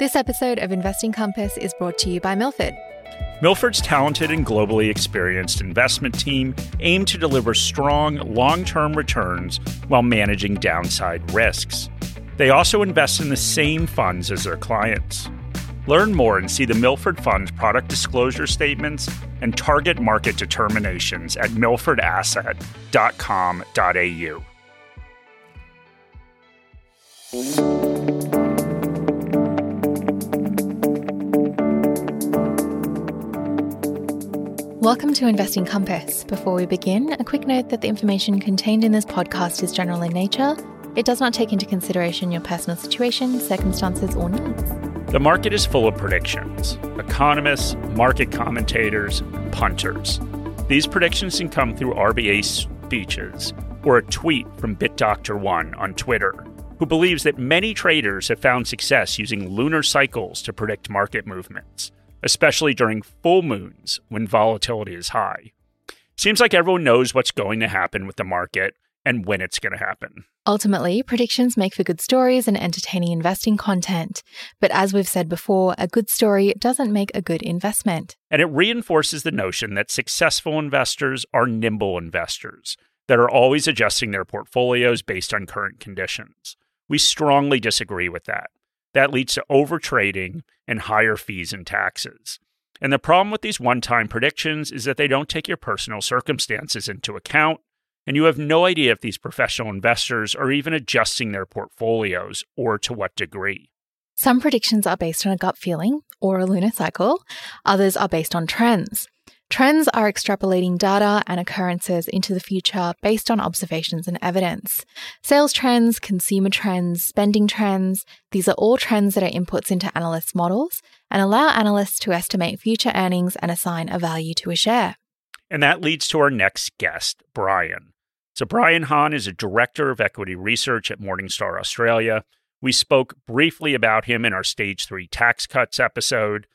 This episode of Investing Compass is brought to you by Milford. Milford's talented and globally experienced investment team aim to deliver strong, long term returns while managing downside risks. They also invest in the same funds as their clients. Learn more and see the Milford Fund's product disclosure statements and target market determinations at milfordasset.com.au. Welcome to Investing Compass. Before we begin, a quick note that the information contained in this podcast is general in nature. It does not take into consideration your personal situation, circumstances, or needs. The market is full of predictions economists, market commentators, punters. These predictions can come through RBA speeches or a tweet from BitDoctor1 on Twitter, who believes that many traders have found success using lunar cycles to predict market movements especially during full moons when volatility is high. Seems like everyone knows what's going to happen with the market and when it's going to happen. Ultimately, predictions make for good stories and entertaining investing content. But as we've said before, a good story doesn't make a good investment. And it reinforces the notion that successful investors are nimble investors that are always adjusting their portfolios based on current conditions. We strongly disagree with that. That leads to overtrading and higher fees and taxes. And the problem with these one time predictions is that they don't take your personal circumstances into account, and you have no idea if these professional investors are even adjusting their portfolios or to what degree. Some predictions are based on a gut feeling or a lunar cycle, others are based on trends. Trends are extrapolating data and occurrences into the future based on observations and evidence. Sales trends, consumer trends, spending trends, these are all trends that are inputs into analysts' models and allow analysts to estimate future earnings and assign a value to a share. And that leads to our next guest, Brian. So, Brian Han is a director of equity research at Morningstar Australia. We spoke briefly about him in our stage three tax cuts episode.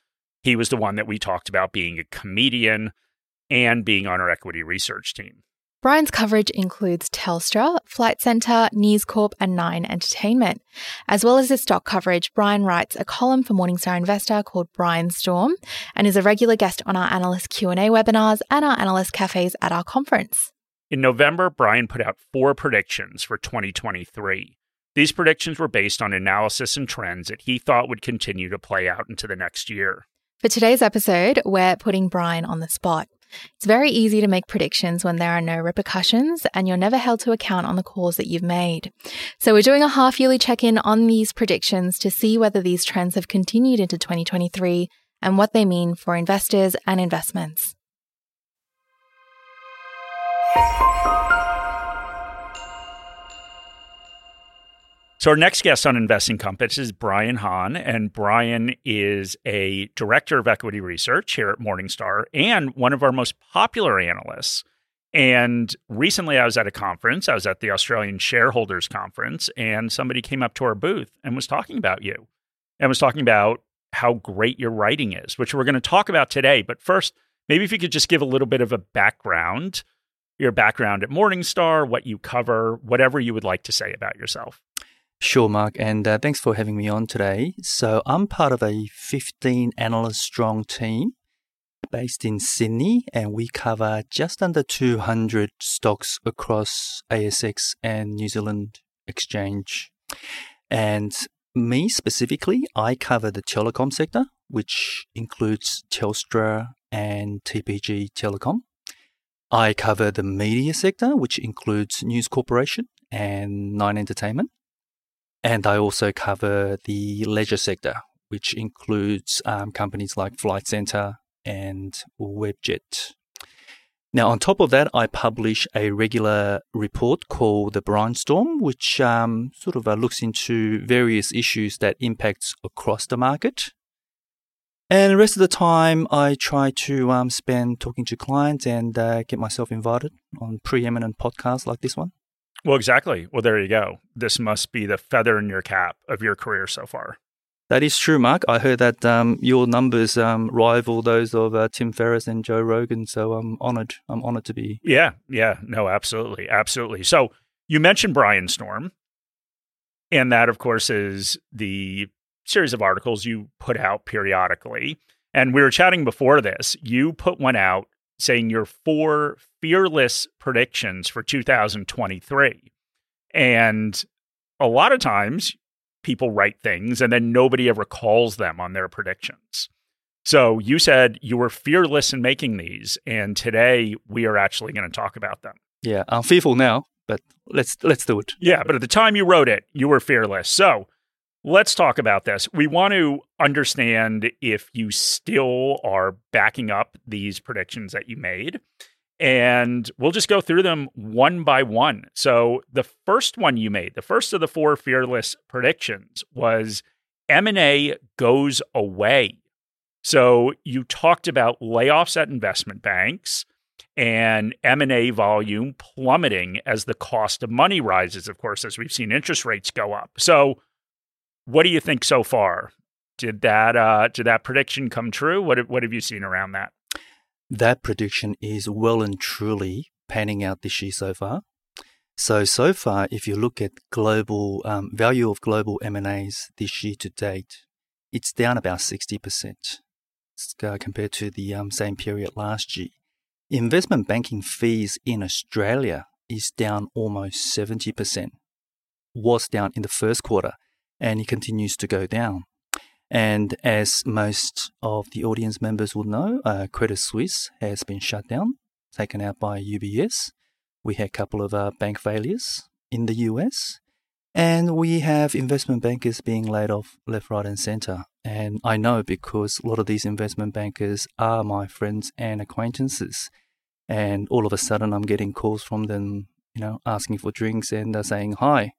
He was the one that we talked about being a comedian and being on our equity research team. Brian's coverage includes Telstra, Flight Centre, News Corp, and Nine Entertainment. As well as his stock coverage, Brian writes a column for Morningstar Investor called Brian Storm and is a regular guest on our analyst Q&A webinars and our analyst cafes at our conference. In November, Brian put out four predictions for 2023. These predictions were based on analysis and trends that he thought would continue to play out into the next year. For today's episode, we're putting Brian on the spot. It's very easy to make predictions when there are no repercussions and you're never held to account on the calls that you've made. So we're doing a half yearly check in on these predictions to see whether these trends have continued into 2023 and what they mean for investors and investments. So, our next guest on Investing Compass is Brian Han, and Brian is a director of equity research here at Morningstar and one of our most popular analysts. And recently, I was at a conference, I was at the Australian Shareholders Conference, and somebody came up to our booth and was talking about you and was talking about how great your writing is, which we're going to talk about today. But first, maybe if you could just give a little bit of a background, your background at Morningstar, what you cover, whatever you would like to say about yourself. Sure, Mark, and uh, thanks for having me on today. So, I'm part of a 15 analyst strong team based in Sydney, and we cover just under 200 stocks across ASX and New Zealand Exchange. And me specifically, I cover the telecom sector, which includes Telstra and TPG Telecom. I cover the media sector, which includes News Corporation and Nine Entertainment. And I also cover the leisure sector, which includes um, companies like Flight Centre and Webjet. Now, on top of that, I publish a regular report called the Brian Storm, which um, sort of uh, looks into various issues that impacts across the market. And the rest of the time, I try to um, spend talking to clients and uh, get myself invited on preeminent podcasts like this one. Well, exactly. Well, there you go. This must be the feather in your cap of your career so far. That is true, Mark. I heard that um, your numbers um, rival those of uh, Tim Ferriss and Joe Rogan. So I'm honored. I'm honored to be. Yeah, yeah, no, absolutely, absolutely. So you mentioned Brian Storm, and that, of course, is the series of articles you put out periodically. And we were chatting before this. You put one out saying your four fearless predictions for 2023. And a lot of times people write things and then nobody ever calls them on their predictions. So you said you were fearless in making these, and today we are actually going to talk about them. Yeah, I'm fearful now, but let's let's do it. Yeah, but at the time you wrote it, you were fearless. So let's talk about this. We want to understand if you still are backing up these predictions that you made. And we'll just go through them one by one. So the first one you made, the first of the four fearless predictions was M&A goes away. So you talked about layoffs at investment banks and M&A volume plummeting as the cost of money rises of course as we've seen interest rates go up. So what do you think so far? Did that uh, did that prediction come true? What what have you seen around that? That prediction is well and truly panning out this year so far. So so far, if you look at global um, value of global M and A's this year to date, it's down about sixty percent uh, compared to the um, same period last year. Investment banking fees in Australia is down almost 70%, was down in the first quarter, and it continues to go down. And as most of the audience members will know, uh, Credit Suisse has been shut down, taken out by UBS. We had a couple of uh, bank failures in the US. And we have investment bankers being laid off left, right, and center. And I know because a lot of these investment bankers are my friends and acquaintances. And all of a sudden, I'm getting calls from them, you know, asking for drinks and they're saying hi,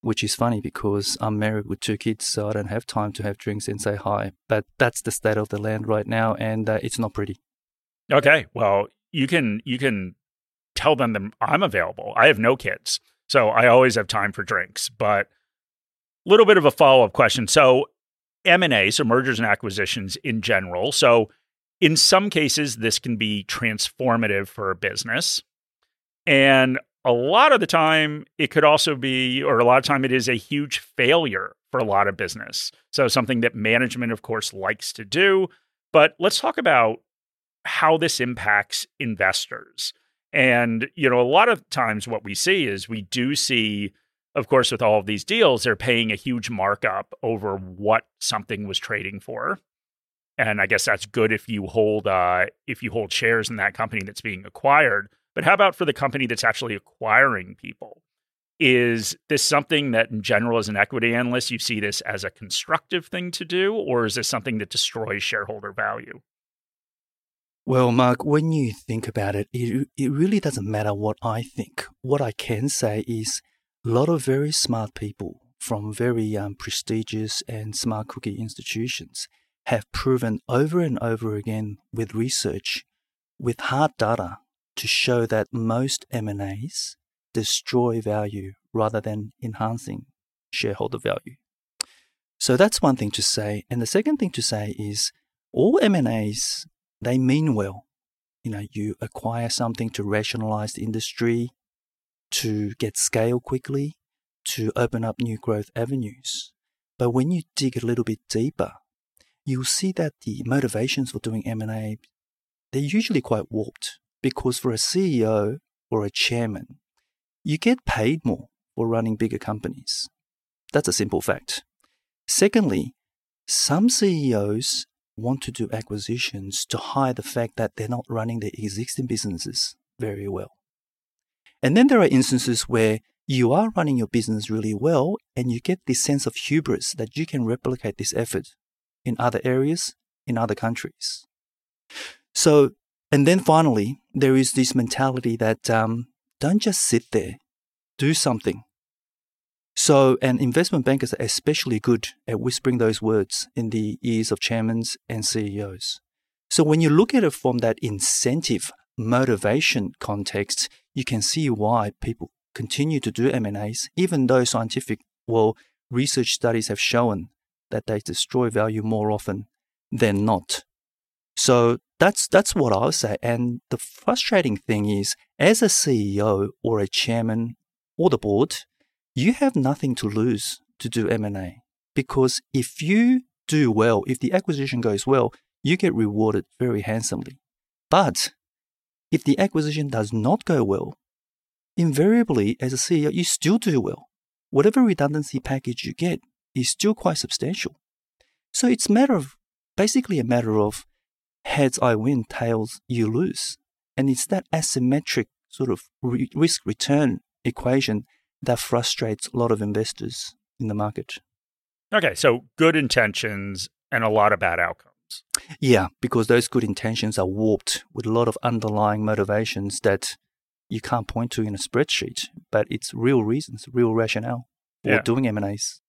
which is funny because I'm married with two kids, so I don't have time to have drinks and say hi. But that's the state of the land right now, and uh, it's not pretty. Okay, well, you can you can tell them that I'm available. I have no kids. So I always have time for drinks. But a little bit of a follow up question. So M&A, so mergers and acquisitions in general. So in some cases, this can be transformative for a business. And a lot of the time, it could also be, or a lot of time, it is a huge failure for a lot of business. So something that management, of course, likes to do. But let's talk about how this impacts investors. And, you know, a lot of times what we see is we do see, of course, with all of these deals, they're paying a huge markup over what something was trading for. And I guess that's good if you hold uh, if you hold shares in that company that's being acquired. But how about for the company that's actually acquiring people? Is this something that, in general, as an equity analyst, you see this as a constructive thing to do, or is this something that destroys shareholder value? Well, Mark, when you think about it, it, it really doesn't matter what I think. What I can say is a lot of very smart people from very um, prestigious and smart cookie institutions have proven over and over again with research, with hard data, to show that most M&As destroy value rather than enhancing shareholder value. So that's one thing to say. And the second thing to say is all M&As they mean well. You know, you acquire something to rationalize the industry, to get scale quickly, to open up new growth avenues. But when you dig a little bit deeper, you'll see that the motivations for doing M&A, they're usually quite warped because for a CEO or a chairman, you get paid more for running bigger companies. That's a simple fact. Secondly, some CEOs want to do acquisitions to hide the fact that they're not running their existing businesses very well. And then there are instances where you are running your business really well and you get this sense of hubris that you can replicate this effort in other areas, in other countries. So, and then finally, there is this mentality that um, don't just sit there, do something. So, and investment bankers are especially good at whispering those words in the ears of chairmen and CEOs. So, when you look at it from that incentive motivation context, you can see why people continue to do M&As, even though scientific, well, research studies have shown that they destroy value more often than not. So that's that's what I'll say. And the frustrating thing is, as a CEO or a chairman or the board, you have nothing to lose to do M&A because if you do well, if the acquisition goes well, you get rewarded very handsomely. But if the acquisition does not go well, invariably as a CEO, you still do well. Whatever redundancy package you get is still quite substantial. So it's matter of basically a matter of heads I win, tails you lose. And it's that asymmetric sort of re- risk return equation that frustrates a lot of investors in the market. Okay, so good intentions and a lot of bad outcomes. Yeah, because those good intentions are warped with a lot of underlying motivations that you can't point to in a spreadsheet, but it's real reasons, real rationale for Yeah. doing M&As.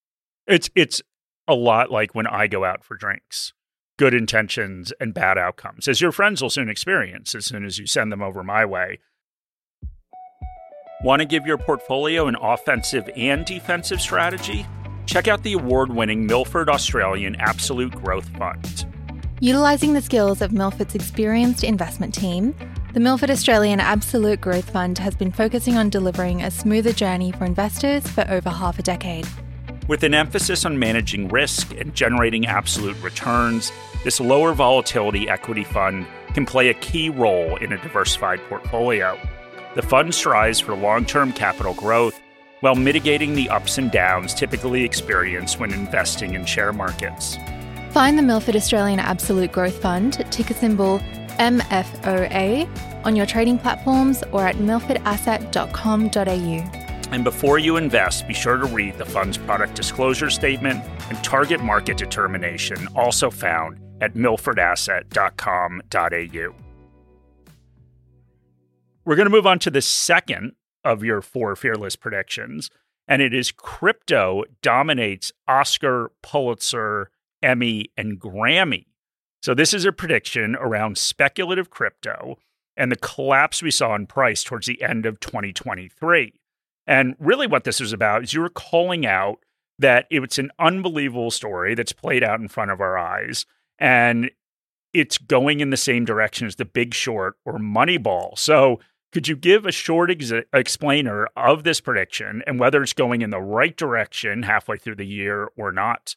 It's it's a lot like when I go out for drinks. Good intentions and bad outcomes, as your friends will soon experience as soon as you send them over my way. Want to give your portfolio an offensive and defensive strategy? Check out the award winning Milford Australian Absolute Growth Fund. Utilising the skills of Milford's experienced investment team, the Milford Australian Absolute Growth Fund has been focusing on delivering a smoother journey for investors for over half a decade. With an emphasis on managing risk and generating absolute returns, this lower volatility equity fund can play a key role in a diversified portfolio. The fund strives for long term capital growth while mitigating the ups and downs typically experienced when investing in share markets. Find the Milford Australian Absolute Growth Fund, ticker symbol MFOA, on your trading platforms or at milfordasset.com.au. And before you invest, be sure to read the fund's product disclosure statement and target market determination, also found at milfordasset.com.au. We're going to move on to the second of your four fearless predictions, and it is crypto dominates Oscar, Pulitzer, Emmy, and Grammy. So, this is a prediction around speculative crypto and the collapse we saw in price towards the end of 2023. And really, what this was about is you were calling out that it's an unbelievable story that's played out in front of our eyes. And it's going in the same direction as The Big Short or Moneyball. So, could you give a short ex- explainer of this prediction and whether it's going in the right direction halfway through the year or not?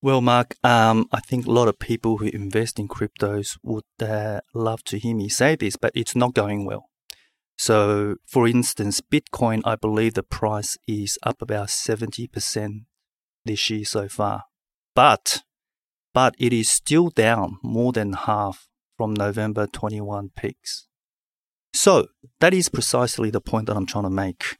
Well, Mark, um, I think a lot of people who invest in cryptos would uh, love to hear me say this, but it's not going well. So, for instance, Bitcoin, I believe the price is up about 70% this year so far. But, but it is still down more than half from November 21 peaks. So, that is precisely the point that I'm trying to make.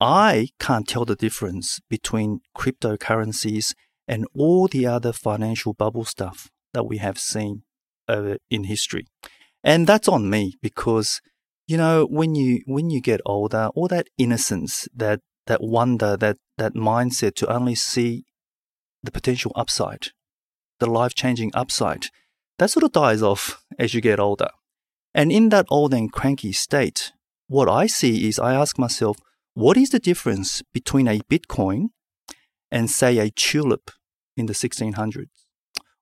I can't tell the difference between cryptocurrencies and all the other financial bubble stuff that we have seen uh, in history. And that's on me because you know when you when you get older all that innocence that that wonder that that mindset to only see the potential upside the life-changing upside. That sort of dies off as you get older. And in that old and cranky state what i see is i ask myself what is the difference between a bitcoin and say a tulip in the 1600s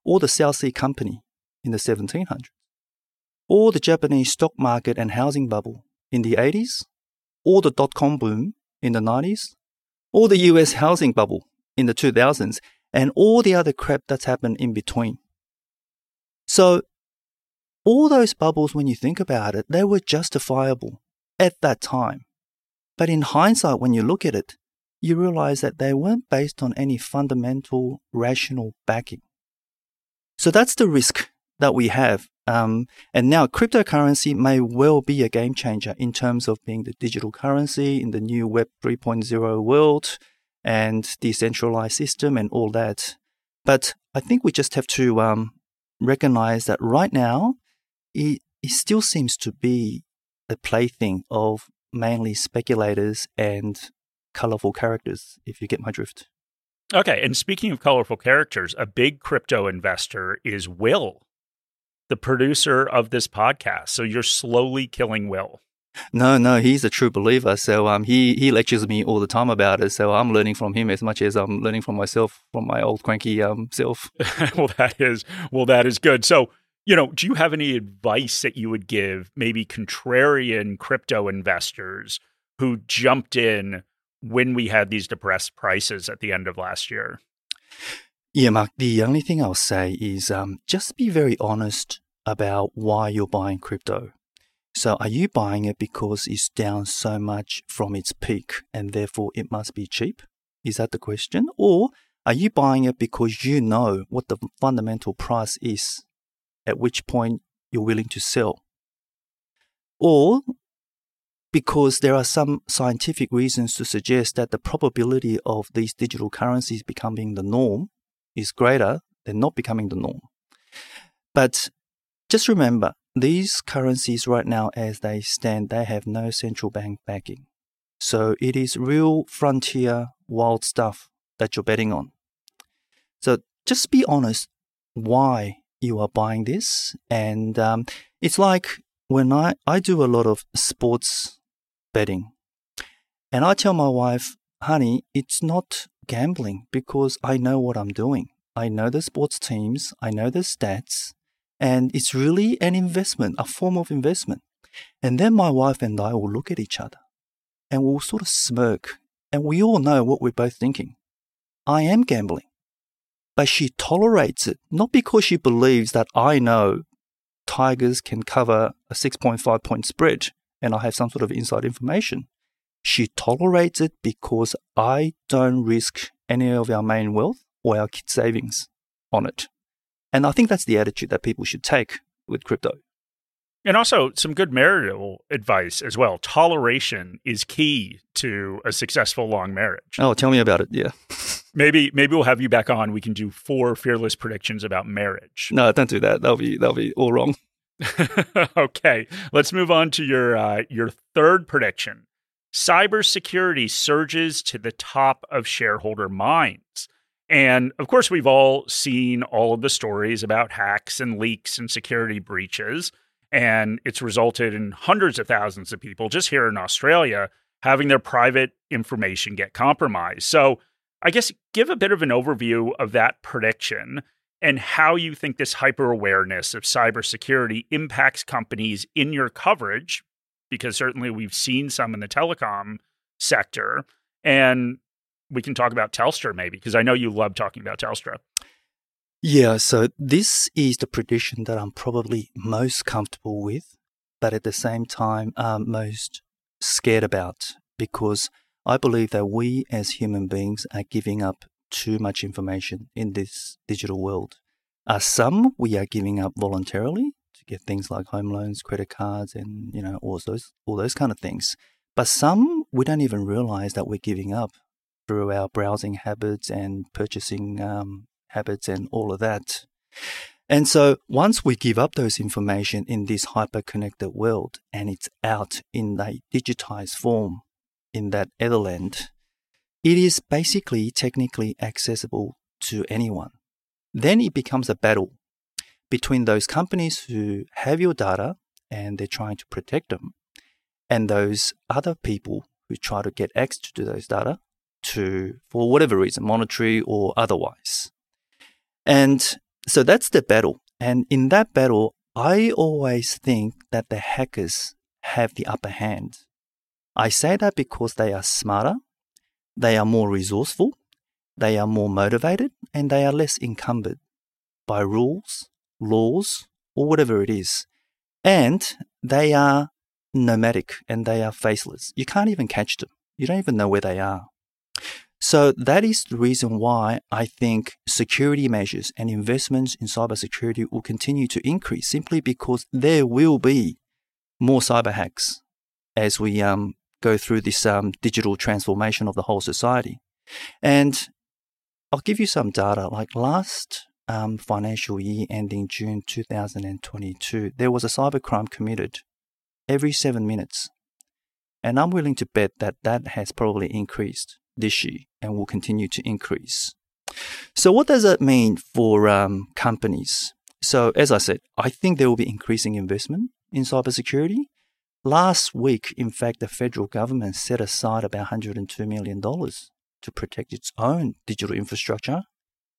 or the south sea company in the 1700s or the Japanese stock market and housing bubble in the 80s, or the dot com boom in the 90s, or the US housing bubble in the 2000s, and all the other crap that's happened in between. So, all those bubbles, when you think about it, they were justifiable at that time. But in hindsight, when you look at it, you realize that they weren't based on any fundamental rational backing. So that's the risk that we have um, and now cryptocurrency may well be a game changer in terms of being the digital currency in the new Web 3.0 world and decentralized system and all that. But I think we just have to um, recognize that right now, it, it still seems to be a plaything of mainly speculators and colorful characters, if you get my drift. Okay. And speaking of colorful characters, a big crypto investor is Will, the producer of this podcast. So you're slowly killing Will. No, no, he's a true believer. So um, he he lectures me all the time about it. So I'm learning from him as much as I'm learning from myself, from my old cranky um self. well, that is well, that is good. So, you know, do you have any advice that you would give maybe contrarian crypto investors who jumped in when we had these depressed prices at the end of last year? Yeah, Mark, the only thing I'll say is um, just be very honest about why you're buying crypto. So, are you buying it because it's down so much from its peak and therefore it must be cheap? Is that the question? Or are you buying it because you know what the fundamental price is, at which point you're willing to sell? Or because there are some scientific reasons to suggest that the probability of these digital currencies becoming the norm is greater than not becoming the norm. But just remember, these currencies right now, as they stand, they have no central bank backing. So it is real frontier, wild stuff that you're betting on. So just be honest why you are buying this. And um, it's like when I, I do a lot of sports betting, and I tell my wife, honey, it's not gambling because I know what I'm doing. I know the sports teams, I know the stats, and it's really an investment, a form of investment. And then my wife and I will look at each other and we'll sort of smirk. And we all know what we're both thinking. I am gambling. But she tolerates it, not because she believes that I know Tigers can cover a 6.5 point spread and I have some sort of inside information. She tolerates it because I don't risk any of our main wealth or our kids' savings on it. And I think that's the attitude that people should take with crypto. And also some good marital advice as well. Toleration is key to a successful long marriage. Oh, tell me about it. Yeah. maybe maybe we'll have you back on. We can do four fearless predictions about marriage. No, don't do that. That'll be that'll be all wrong. okay, let's move on to your uh, your third prediction. Cybersecurity surges to the top of shareholder minds. And of course, we've all seen all of the stories about hacks and leaks and security breaches. And it's resulted in hundreds of thousands of people just here in Australia having their private information get compromised. So, I guess give a bit of an overview of that prediction and how you think this hyper awareness of cybersecurity impacts companies in your coverage, because certainly we've seen some in the telecom sector. And we can talk about Telstra maybe, because I know you love talking about Telstra. Yeah, so this is the prediction that I'm probably most comfortable with, but at the same time, um, most scared about because I believe that we as human beings are giving up too much information in this digital world. Uh, some we are giving up voluntarily to get things like home loans, credit cards, and you know all those all those kind of things. But some we don't even realize that we're giving up through our browsing habits and purchasing um, habits and all of that. And so once we give up those information in this hyper connected world and it's out in a digitized form in that etherland, it is basically technically accessible to anyone. Then it becomes a battle between those companies who have your data and they're trying to protect them and those other people who try to get access to those data to, for whatever reason, monetary or otherwise. And so that's the battle. And in that battle, I always think that the hackers have the upper hand. I say that because they are smarter, they are more resourceful, they are more motivated, and they are less encumbered by rules, laws, or whatever it is. And they are nomadic and they are faceless. You can't even catch them. You don't even know where they are. So that is the reason why I think security measures and investments in cybersecurity will continue to increase simply because there will be more cyber hacks as we um, go through this um, digital transformation of the whole society. And I'll give you some data. Like last um, financial year ending June 2022, there was a cybercrime committed every seven minutes. And I'm willing to bet that that has probably increased this year and will continue to increase. So, what does that mean for um, companies? So, as I said, I think there will be increasing investment in cybersecurity. Last week, in fact, the federal government set aside about $102 million to protect its own digital infrastructure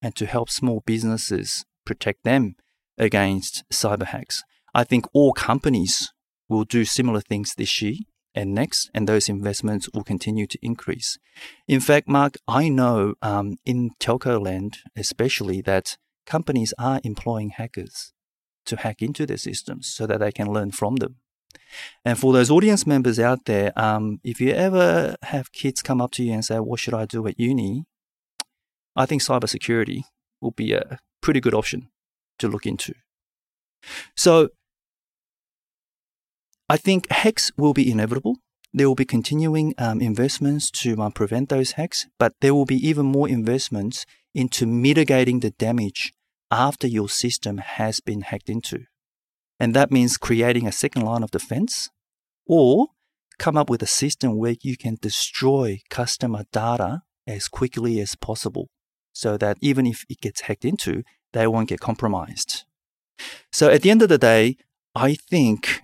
and to help small businesses protect them against cyber hacks. I think all companies will do similar things this year and next, and those investments will continue to increase. In fact, Mark, I know um, in telco land, especially, that companies are employing hackers to hack into their systems so that they can learn from them. And for those audience members out there, um, if you ever have kids come up to you and say, "What should I do at uni?" I think cybersecurity will be a pretty good option to look into. So I think hacks will be inevitable. There will be continuing um, investments to um, prevent those hacks, but there will be even more investments into mitigating the damage after your system has been hacked into. And that means creating a second line of defense or come up with a system where you can destroy customer data as quickly as possible so that even if it gets hacked into, they won't get compromised. So at the end of the day, I think,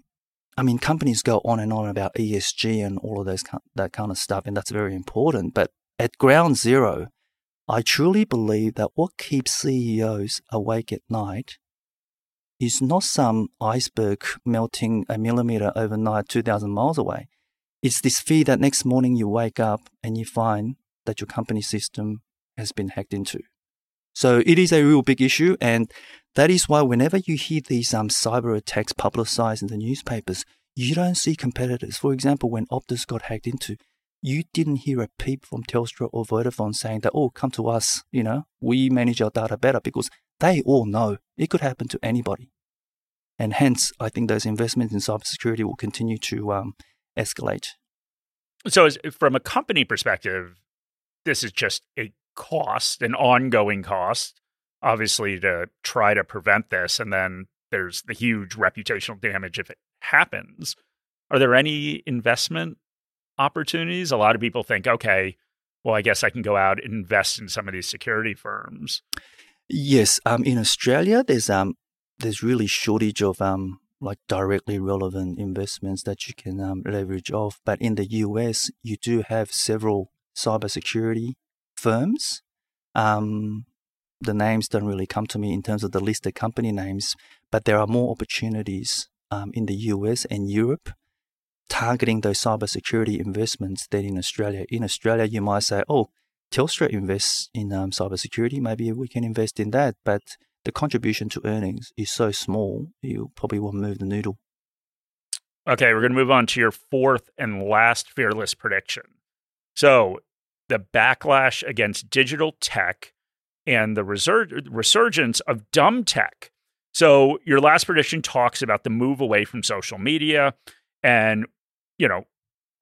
I mean, companies go on and on about ESG and all of those that kind of stuff, and that's very important. But at ground zero, I truly believe that what keeps CEOs awake at night is not some iceberg melting a millimeter overnight, 2,000 miles away. It's this fear that next morning you wake up and you find that your company system has been hacked into. So it is a real big issue, and that is why whenever you hear these um, cyber attacks publicized in the newspapers, you don't see competitors. For example, when Optus got hacked into, you didn't hear a peep from Telstra or Vodafone saying that, oh, come to us, you know, we manage our data better because they all know it could happen to anybody. And hence, I think those investments in cybersecurity will continue to um, escalate. So, from a company perspective, this is just a cost, an ongoing cost obviously to try to prevent this and then there's the huge reputational damage if it happens. Are there any investment opportunities? A lot of people think okay well i guess i can go out and invest in some of these security firms. Yes um, in australia there's um there's really shortage of um like directly relevant investments that you can um, leverage off but in the us you do have several cybersecurity firms um, the names don't really come to me in terms of the listed company names, but there are more opportunities um, in the US and Europe targeting those cybersecurity investments than in Australia. In Australia, you might say, oh, Telstra invests in um, cybersecurity, maybe we can invest in that, but the contribution to earnings is so small, you probably won't move the needle. Okay, we're going to move on to your fourth and last fearless prediction. So, the backlash against digital tech and the resur- resurgence of dumb tech. So your last prediction talks about the move away from social media. And, you know,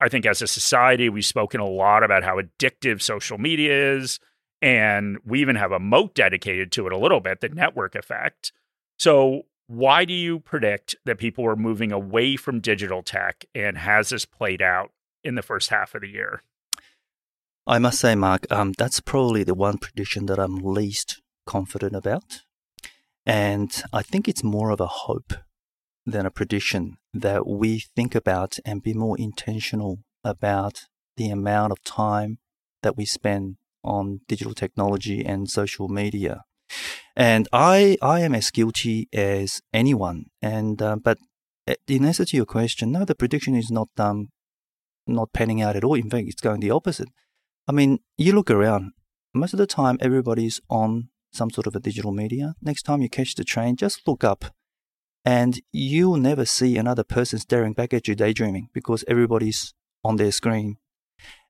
I think as a society, we've spoken a lot about how addictive social media is. And we even have a moat dedicated to it a little bit, the network effect. So, why do you predict that people are moving away from digital tech? And has this played out in the first half of the year? I must say, Mark, um, that's probably the one prediction that I'm least confident about. And I think it's more of a hope than a prediction that we think about and be more intentional about the amount of time that we spend on digital technology and social media. And I, I am as guilty as anyone. And uh, but uh, in answer to your question, no, the prediction is not um, not panning out at all. In fact, it's going the opposite. I mean, you look around, most of the time everybody's on some sort of a digital media. Next time you catch the train, just look up and you'll never see another person staring back at you daydreaming because everybody's on their screen.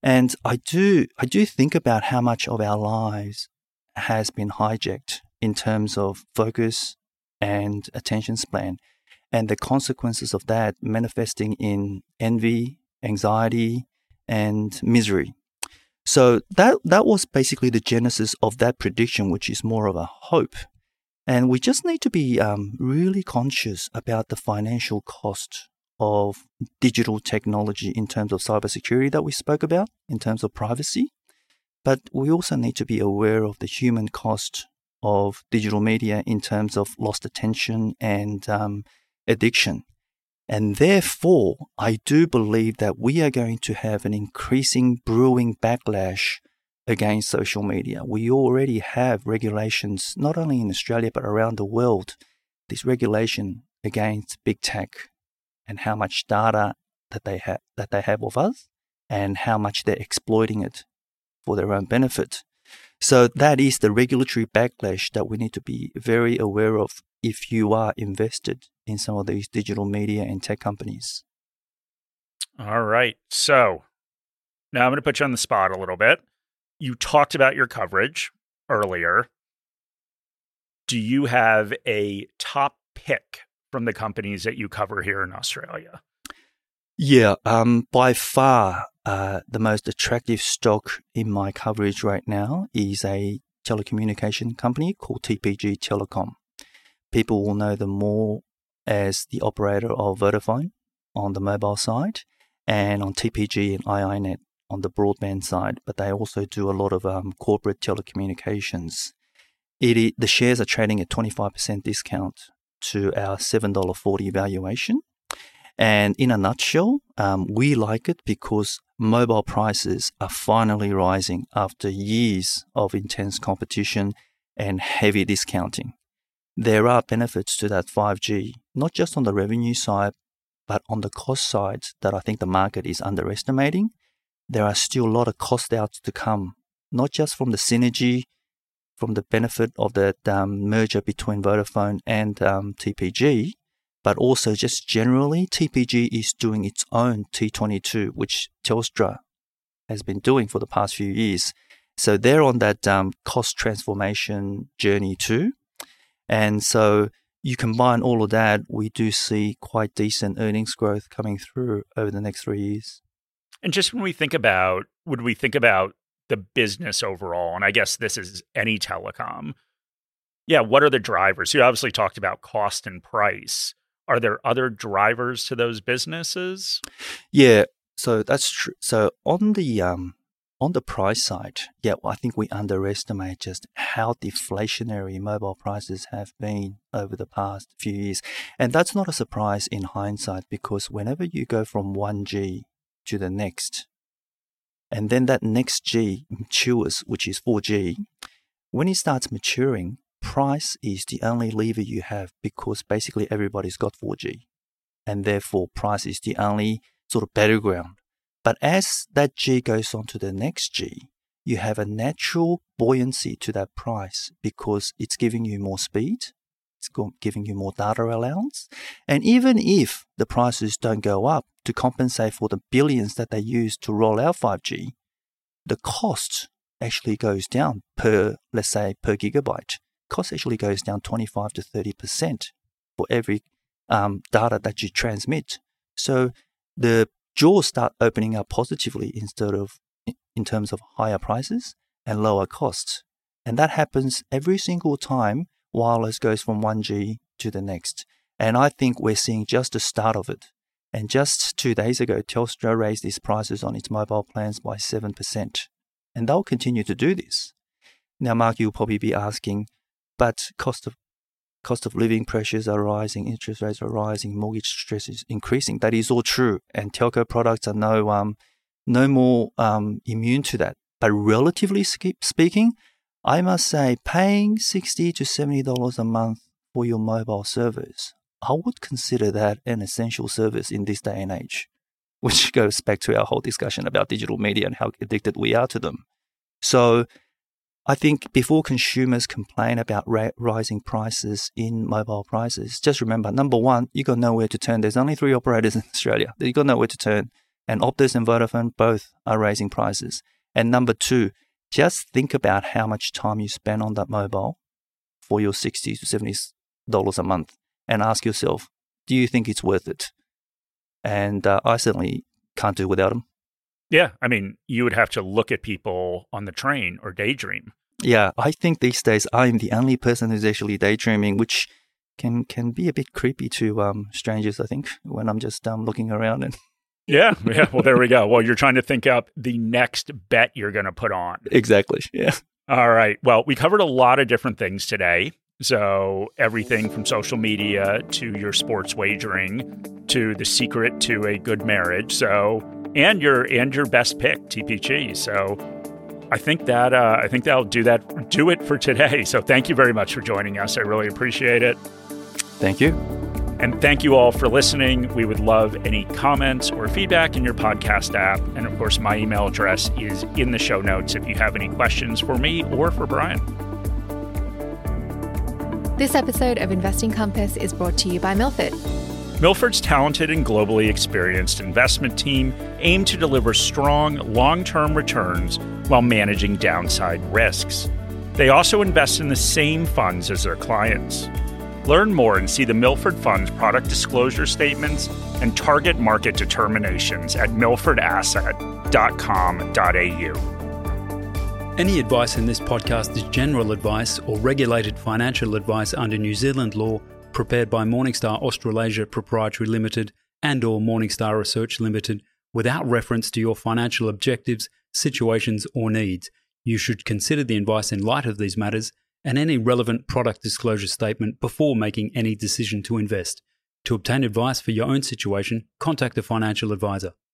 And I do, I do think about how much of our lives has been hijacked in terms of focus and attention span and the consequences of that manifesting in envy, anxiety, and misery. So that that was basically the genesis of that prediction, which is more of a hope. And we just need to be um, really conscious about the financial cost of digital technology in terms of cybersecurity that we spoke about, in terms of privacy. But we also need to be aware of the human cost of digital media in terms of lost attention and um, addiction. And therefore, I do believe that we are going to have an increasing brewing backlash against social media. We already have regulations, not only in Australia, but around the world, this regulation against big tech and how much data that they have that they have of us and how much they're exploiting it for their own benefit. So that is the regulatory backlash that we need to be very aware of if you are invested in some of these digital media and tech companies. All right. So now I'm going to put you on the spot a little bit. You talked about your coverage earlier. Do you have a top pick from the companies that you cover here in Australia? Yeah, um, by far, uh, the most attractive stock in my coverage right now is a telecommunication company called TPG Telecom. People will know them more as the operator of Vodafone on the mobile side and on TPG and iiNet on the broadband side, but they also do a lot of um, corporate telecommunications. It, the shares are trading at 25% discount to our $7.40 valuation. And in a nutshell, um, we like it because mobile prices are finally rising after years of intense competition and heavy discounting. There are benefits to that 5G, not just on the revenue side, but on the cost side that I think the market is underestimating. There are still a lot of cost outs to come, not just from the synergy, from the benefit of the um, merger between Vodafone and um, TPG, but also just generally, TPG is doing its own T22, which Telstra has been doing for the past few years. So they're on that um, cost transformation journey too. And so you combine all of that, we do see quite decent earnings growth coming through over the next three years. And just when we think about, would we think about the business overall, and I guess this is any telecom, yeah, what are the drivers? You obviously talked about cost and price are there other drivers to those businesses? Yeah, so that's true. So on the um, on the price side, yeah, I think we underestimate just how deflationary mobile prices have been over the past few years, and that's not a surprise in hindsight because whenever you go from one G to the next, and then that next G matures, which is 4G, when it starts maturing, price is the only lever you have because basically everybody's got 4G. And therefore, price is the only sort of battleground. But as that G goes on to the next G, you have a natural buoyancy to that price because it's giving you more speed, it's giving you more data allowance. And even if the prices don't go up to compensate for the billions that they use to roll out 5G, the cost actually goes down per, let's say, per gigabyte cost actually goes down 25 to 30% for every um, data that you transmit. So the jaws start opening up positively instead of in terms of higher prices and lower costs. And that happens every single time wireless goes from 1G to the next. And I think we're seeing just the start of it. And just two days ago, Telstra raised its prices on its mobile plans by 7%. And they'll continue to do this. Now, Mark, you'll probably be asking, but cost of cost of living pressures are rising, interest rates are rising, mortgage stress is increasing. That is all true, and telco products are no um, no more um, immune to that. But relatively speaking, I must say, paying sixty to seventy dollars a month for your mobile service, I would consider that an essential service in this day and age, which goes back to our whole discussion about digital media and how addicted we are to them. So I think before consumers complain about ra- rising prices in mobile prices, just remember number one, you got nowhere to turn. There's only three operators in Australia. You got nowhere to turn, and Optus and Vodafone both are raising prices. And number two, just think about how much time you spend on that mobile for your sixty to seventy dollars a month, and ask yourself, do you think it's worth it? And uh, I certainly can't do without them. Yeah, I mean, you would have to look at people on the train or daydream. Yeah, I think these days I'm the only person who's actually daydreaming, which can can be a bit creepy to um, strangers. I think when I'm just um, looking around and. Yeah, yeah. Well, there we go. Well, you're trying to think up the next bet you're going to put on. Exactly. Yeah. All right. Well, we covered a lot of different things today. So, everything from social media to your sports wagering to the secret to a good marriage. So, and your and your best pick, TPG. So I think that uh, I think that'll do that do it for today. So thank you very much for joining us. I really appreciate it. Thank you. And thank you all for listening. We would love any comments or feedback in your podcast app. And of course, my email address is in the show notes if you have any questions for me or for Brian. This episode of Investing Compass is brought to you by Milford. Milford's talented and globally experienced investment team aim to deliver strong, long term returns while managing downside risks. They also invest in the same funds as their clients. Learn more and see the Milford Fund's product disclosure statements and target market determinations at milfordasset.com.au. Any advice in this podcast is general advice or regulated financial advice under New Zealand law prepared by Morningstar Australasia Proprietary Limited and or Morningstar Research Limited without reference to your financial objectives, situations or needs. You should consider the advice in light of these matters and any relevant product disclosure statement before making any decision to invest. To obtain advice for your own situation, contact a financial advisor.